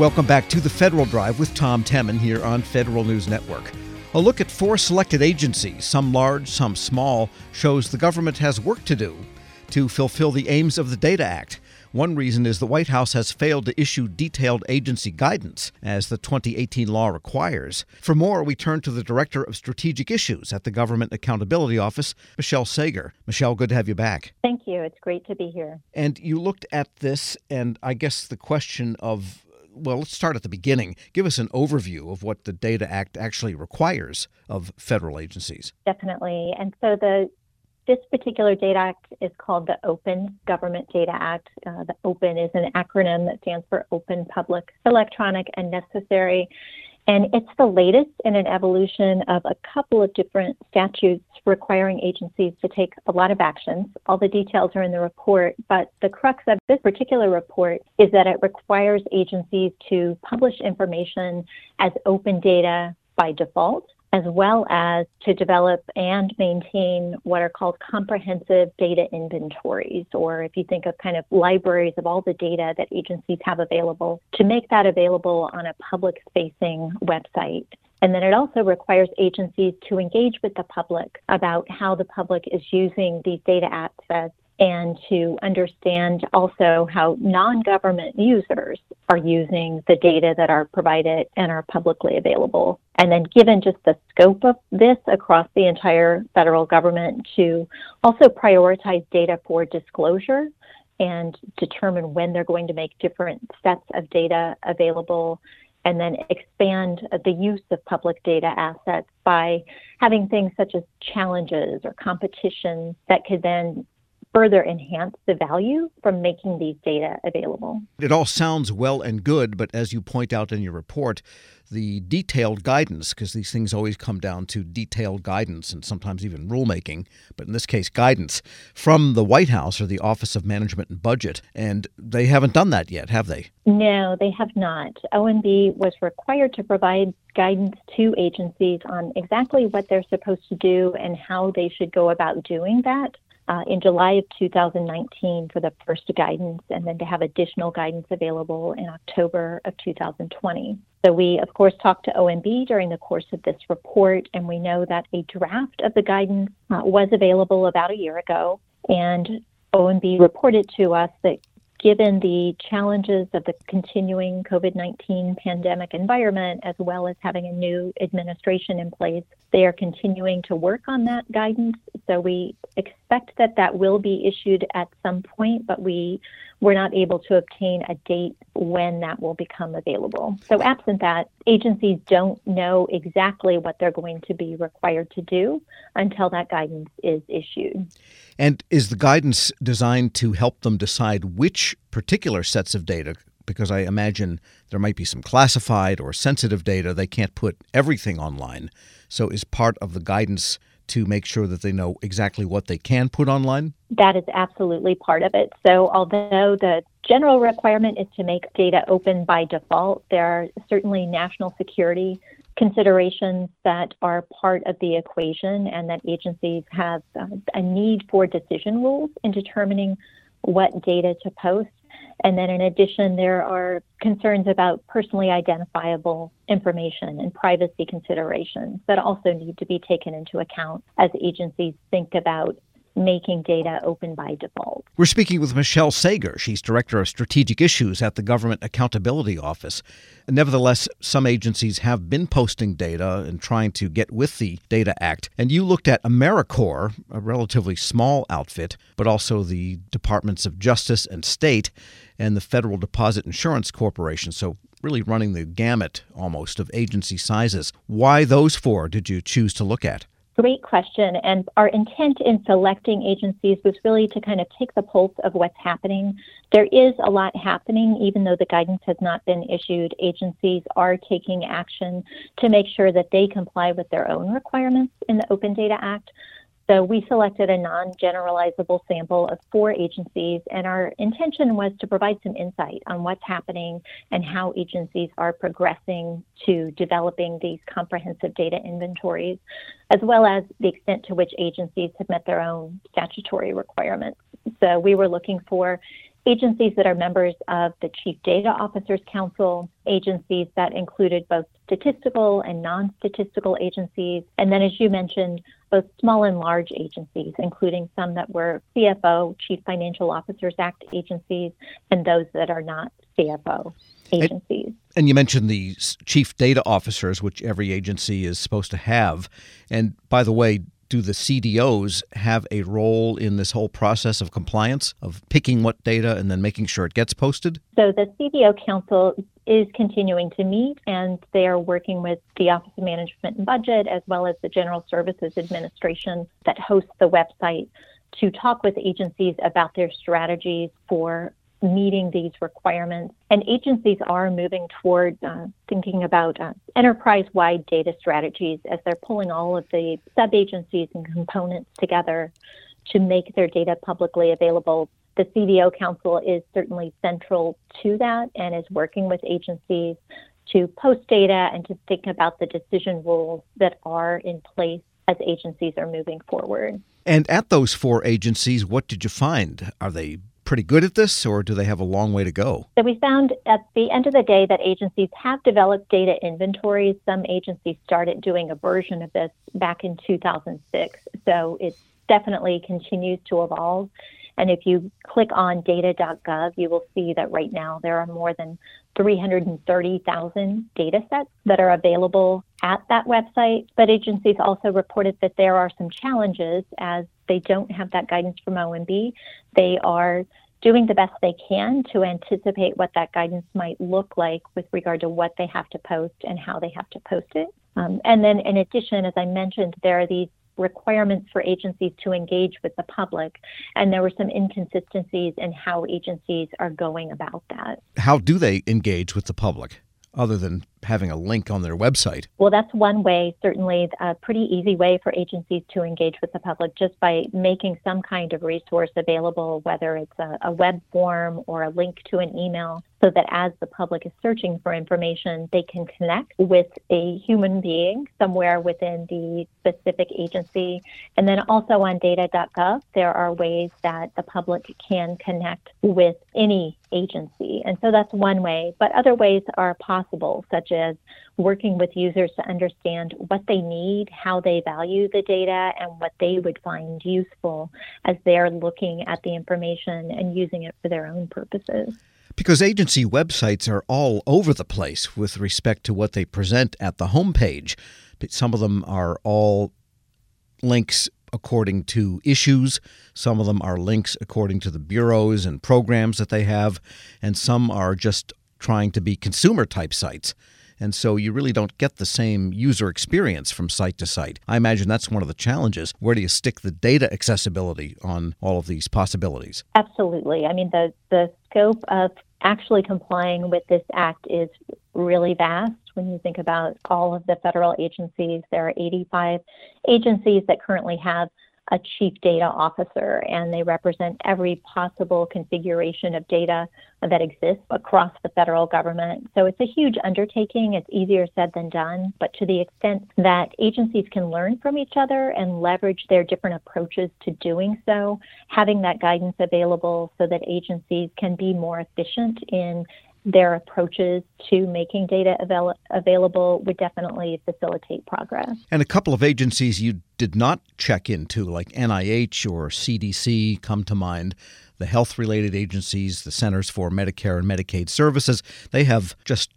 Welcome back to the Federal Drive with Tom Temin here on Federal News Network. A look at four selected agencies, some large, some small, shows the government has work to do to fulfill the aims of the Data Act. One reason is the White House has failed to issue detailed agency guidance, as the 2018 law requires. For more, we turn to the Director of Strategic Issues at the Government Accountability Office, Michelle Sager. Michelle, good to have you back. Thank you. It's great to be here. And you looked at this, and I guess the question of well, let's start at the beginning. Give us an overview of what the Data Act actually requires of federal agencies. Definitely. And so the this particular data act is called the Open Government Data Act. Uh, the Open is an acronym that stands for Open, Public, Electronic, and Necessary. And it's the latest in an evolution of a couple of different statutes requiring agencies to take a lot of actions. All the details are in the report, but the crux of this particular report is that it requires agencies to publish information as open data by default as well as to develop and maintain what are called comprehensive data inventories, or if you think of kind of libraries of all the data that agencies have available, to make that available on a public facing website. And then it also requires agencies to engage with the public about how the public is using these data assets and to understand also how non government users are using the data that are provided and are publicly available. And then, given just the scope of this across the entire federal government, to also prioritize data for disclosure and determine when they're going to make different sets of data available and then expand the use of public data assets by having things such as challenges or competitions that could then further enhance the value from making these data available. It all sounds well and good, but as you point out in your report, the detailed guidance, because these things always come down to detailed guidance and sometimes even rulemaking, but in this case, guidance from the White House or the Office of Management and Budget. And they haven't done that yet, have they? No, they have not. OMB was required to provide guidance to agencies on exactly what they're supposed to do and how they should go about doing that uh, in July of 2019 for the first guidance, and then to have additional guidance available in October of 2020. So, we, of course, talked to OMB during the course of this report, and we know that a draft of the guidance uh, was available about a year ago. And OMB reported to us that given the challenges of the continuing COVID 19 pandemic environment, as well as having a new administration in place, they are continuing to work on that guidance. So we expect that that will be issued at some point, but we were not able to obtain a date when that will become available. So, absent that, agencies don't know exactly what they're going to be required to do until that guidance is issued. And is the guidance designed to help them decide which particular sets of data? Because I imagine there might be some classified or sensitive data. They can't put everything online. So, is part of the guidance to make sure that they know exactly what they can put online? That is absolutely part of it. So, although the general requirement is to make data open by default, there are certainly national security considerations that are part of the equation and that agencies have uh, a need for decision rules in determining what data to post. And then, in addition, there are concerns about personally identifiable information and privacy considerations that also need to be taken into account as agencies think about making data open by default. We're speaking with Michelle Sager. She's Director of Strategic Issues at the Government Accountability Office. Nevertheless, some agencies have been posting data and trying to get with the Data Act. And you looked at AmeriCorps, a relatively small outfit, but also the Departments of Justice and State and the Federal Deposit Insurance Corporation. So really running the gamut almost of agency sizes. Why those four did you choose to look at? Great question. And our intent in selecting agencies was really to kind of take the pulse of what's happening. There is a lot happening, even though the guidance has not been issued. Agencies are taking action to make sure that they comply with their own requirements in the Open Data Act. So we selected a non-generalizable sample of four agencies, and our intention was to provide some insight on what's happening and how agencies are progressing to developing these comprehensive data inventories, as well as the extent to which agencies have met their own statutory requirements. So we were looking for agencies that are members of the Chief Data Officers Council, agencies that included both statistical and non statistical agencies, and then, as you mentioned, both small and large agencies, including some that were CFO, Chief Financial Officers Act agencies, and those that are not CFO agencies. And, and, you mentioned the chief data officers, which every agency is supposed to have. And by the way, do the CDOs have a role in this whole process of compliance, of picking what data and then making sure it gets posted? So the CDO Council is continuing to meet, and they are working with the Office of Management and Budget as well as the General Services Administration that hosts the website to talk with agencies about their strategies for meeting these requirements. And agencies are moving toward uh, thinking about uh, enterprise wide data strategies as they're pulling all of the sub agencies and components together to make their data publicly available. The CDO Council is certainly central to that and is working with agencies to post data and to think about the decision rules that are in place as agencies are moving forward. And at those four agencies, what did you find? Are they pretty good at this, or do they have a long way to go? So we found at the end of the day that agencies have developed data inventories. Some agencies started doing a version of this back in 2006. So it definitely continues to evolve. And if you click on data.gov, you will see that right now there are more than 330,000 data sets that are available at that website. But agencies also reported that there are some challenges as they don't have that guidance from OMB. They are doing the best they can to anticipate what that guidance might look like with regard to what they have to post and how they have to post it. Um, and then, in addition, as I mentioned, there are these requirements for agencies to engage with the public, and there were some inconsistencies in how agencies are going about that. How do they engage with the public? other than having a link on their website? Well, that's one way, certainly a pretty easy way for agencies to engage with the public just by making some kind of resource available, whether it's a, a web form or a link to an email, so that as the public is searching for information, they can connect with a human being somewhere within the specific agency. And then also on data.gov, there are ways that the public can connect with any agency. And so that's one way, but other ways are possible, such as working with users to understand what they need, how they value the data, and what they would find useful as they're looking at the information and using it for their own purposes. Because agency websites are all over the place with respect to what they present at the homepage. Some of them are all links according to issues. Some of them are links according to the bureaus and programs that they have, and some are just trying to be consumer type sites. And so you really don't get the same user experience from site to site. I imagine that's one of the challenges. Where do you stick the data accessibility on all of these possibilities? Absolutely. I mean, the, the scope of actually complying with this act is really vast when you think about all of the federal agencies. There are 85 agencies that currently have a chief data officer, and they represent every possible configuration of data that exists across the federal government. So it's a huge undertaking. It's easier said than done, but to the extent that agencies can learn from each other and leverage their different approaches to doing so, having that guidance available so that agencies can be more efficient in their approaches to making data avail- available would definitely facilitate progress. And a couple of agencies you did not check into, like NIH or CDC, come to mind. The health related agencies, the Centers for Medicare and Medicaid Services, they have just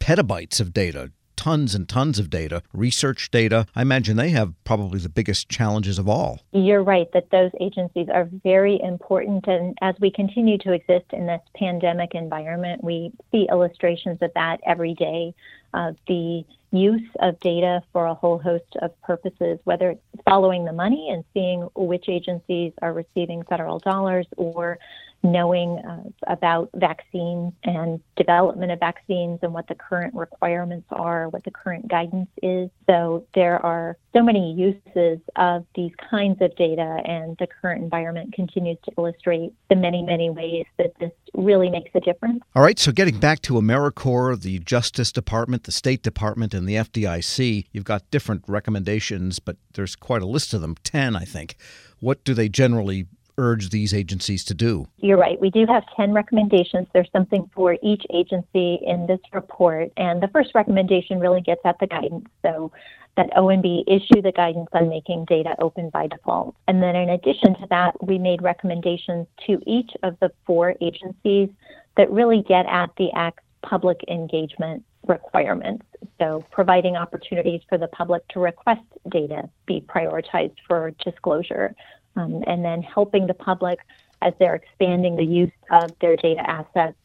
petabytes of data tons and tons of data, research data. I imagine they have probably the biggest challenges of all. You're right that those agencies are very important. And as we continue to exist in this pandemic environment, we see illustrations of that every day. Uh, the use of data for a whole host of purposes, whether it's following the money and seeing which agencies are receiving federal dollars or knowing uh, about vaccines and development of vaccines and what the current requirements are, what the current guidance is. So there are so many uses of these kinds of data, and the current environment continues to illustrate the many, many ways that this really makes a difference. All right, so getting back to AmeriCorps, the Justice Department, the State Department, and the FDIC, you've got different recommendations, but there's quite a list of them 10, I think. What do they generally urge these agencies to do? You're right. We do have 10 recommendations. There's something for each agency in this report. And the first recommendation really gets at the guidance. So that OMB issue the guidance on making data open by default. And then in addition to that, we made recommendations to each of the four agencies that really get at the Act's public engagement requirements. So providing opportunities for the public to request data be prioritized for disclosure, um, and then helping the public as they're expanding the use of their data assets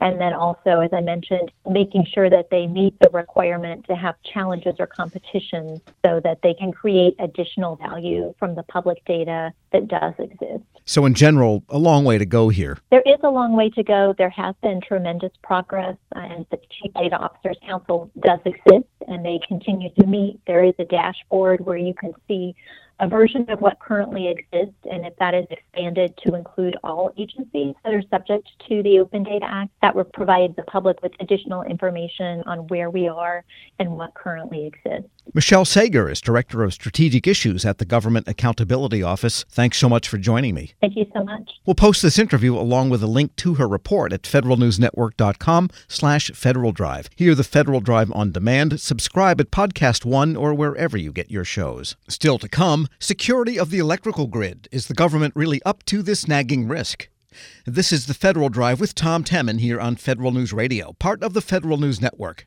and then also, as I mentioned, making sure that they meet the requirement to have challenges or competitions so that they can create additional value from the public data that does exist. So, in general, a long way to go here. There is a long way to go. There has been tremendous progress, and the Chief Data Officers Council does exist, and they continue to meet. There is a dashboard where you can see a version of what currently exists, and if that is expanded to include all agencies that are subject to the Open Data Act, that would provide the public with additional information on where we are and what currently exists. Michelle Sager is Director of Strategic Issues at the Government Accountability Office. Thanks so much for joining me. Thank you so much. We'll post this interview along with a link to her report at federalnewsnetwork.com slash Federal Drive. Hear the Federal Drive on demand. Subscribe at Podcast One or wherever you get your shows. Still to come, security of the electrical grid. Is the government really up to this nagging risk? This is the Federal Drive with Tom Temin here on Federal News Radio, part of the Federal News Network.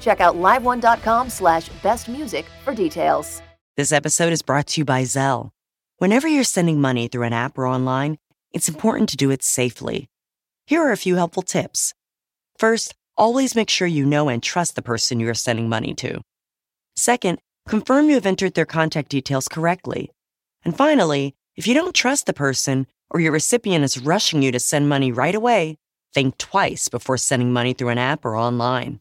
Check out liveone.com slash bestmusic for details. This episode is brought to you by Zelle. Whenever you're sending money through an app or online, it's important to do it safely. Here are a few helpful tips. First, always make sure you know and trust the person you are sending money to. Second, confirm you have entered their contact details correctly. And finally, if you don't trust the person, or your recipient is rushing you to send money right away, think twice before sending money through an app or online.